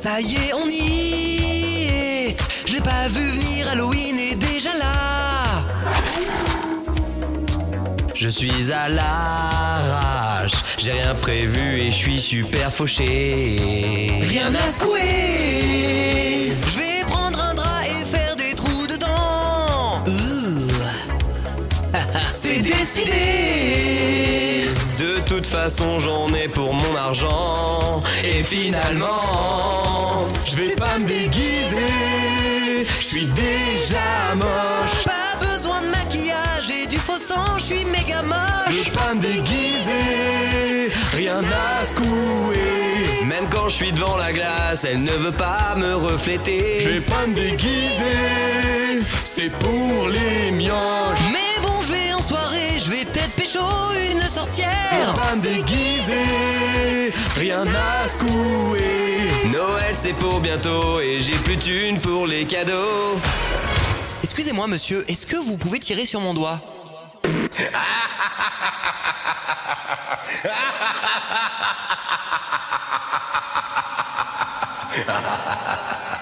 Ça y est, on y est. Je l'ai pas vu venir, Halloween est déjà là. Je suis à l'arrache, j'ai rien prévu et je suis super fauché. Rien à secouer. Je vais prendre un drap et faire des trous dedans. Ouh. C'est décidé. De toute façon, j'en ai pour mon argent. Et finalement, je vais pas me déguiser. Je suis déjà moche. Pas besoin de maquillage et du faux sang, je suis méga moche. Je vais pas me déguiser, rien à secouer. Même quand je suis devant la glace, elle ne veut pas me refléter. Je vais pas me déguiser, c'est pour les mioches. Mais bon, je vais en soirée, je vais peut-être pécho une sorcière. Pas me déguiser, rien à secouer. Noël c'est pour bientôt et j'ai plus de thunes pour les cadeaux. Excusez-moi monsieur, est-ce que vous pouvez tirer sur mon doigt?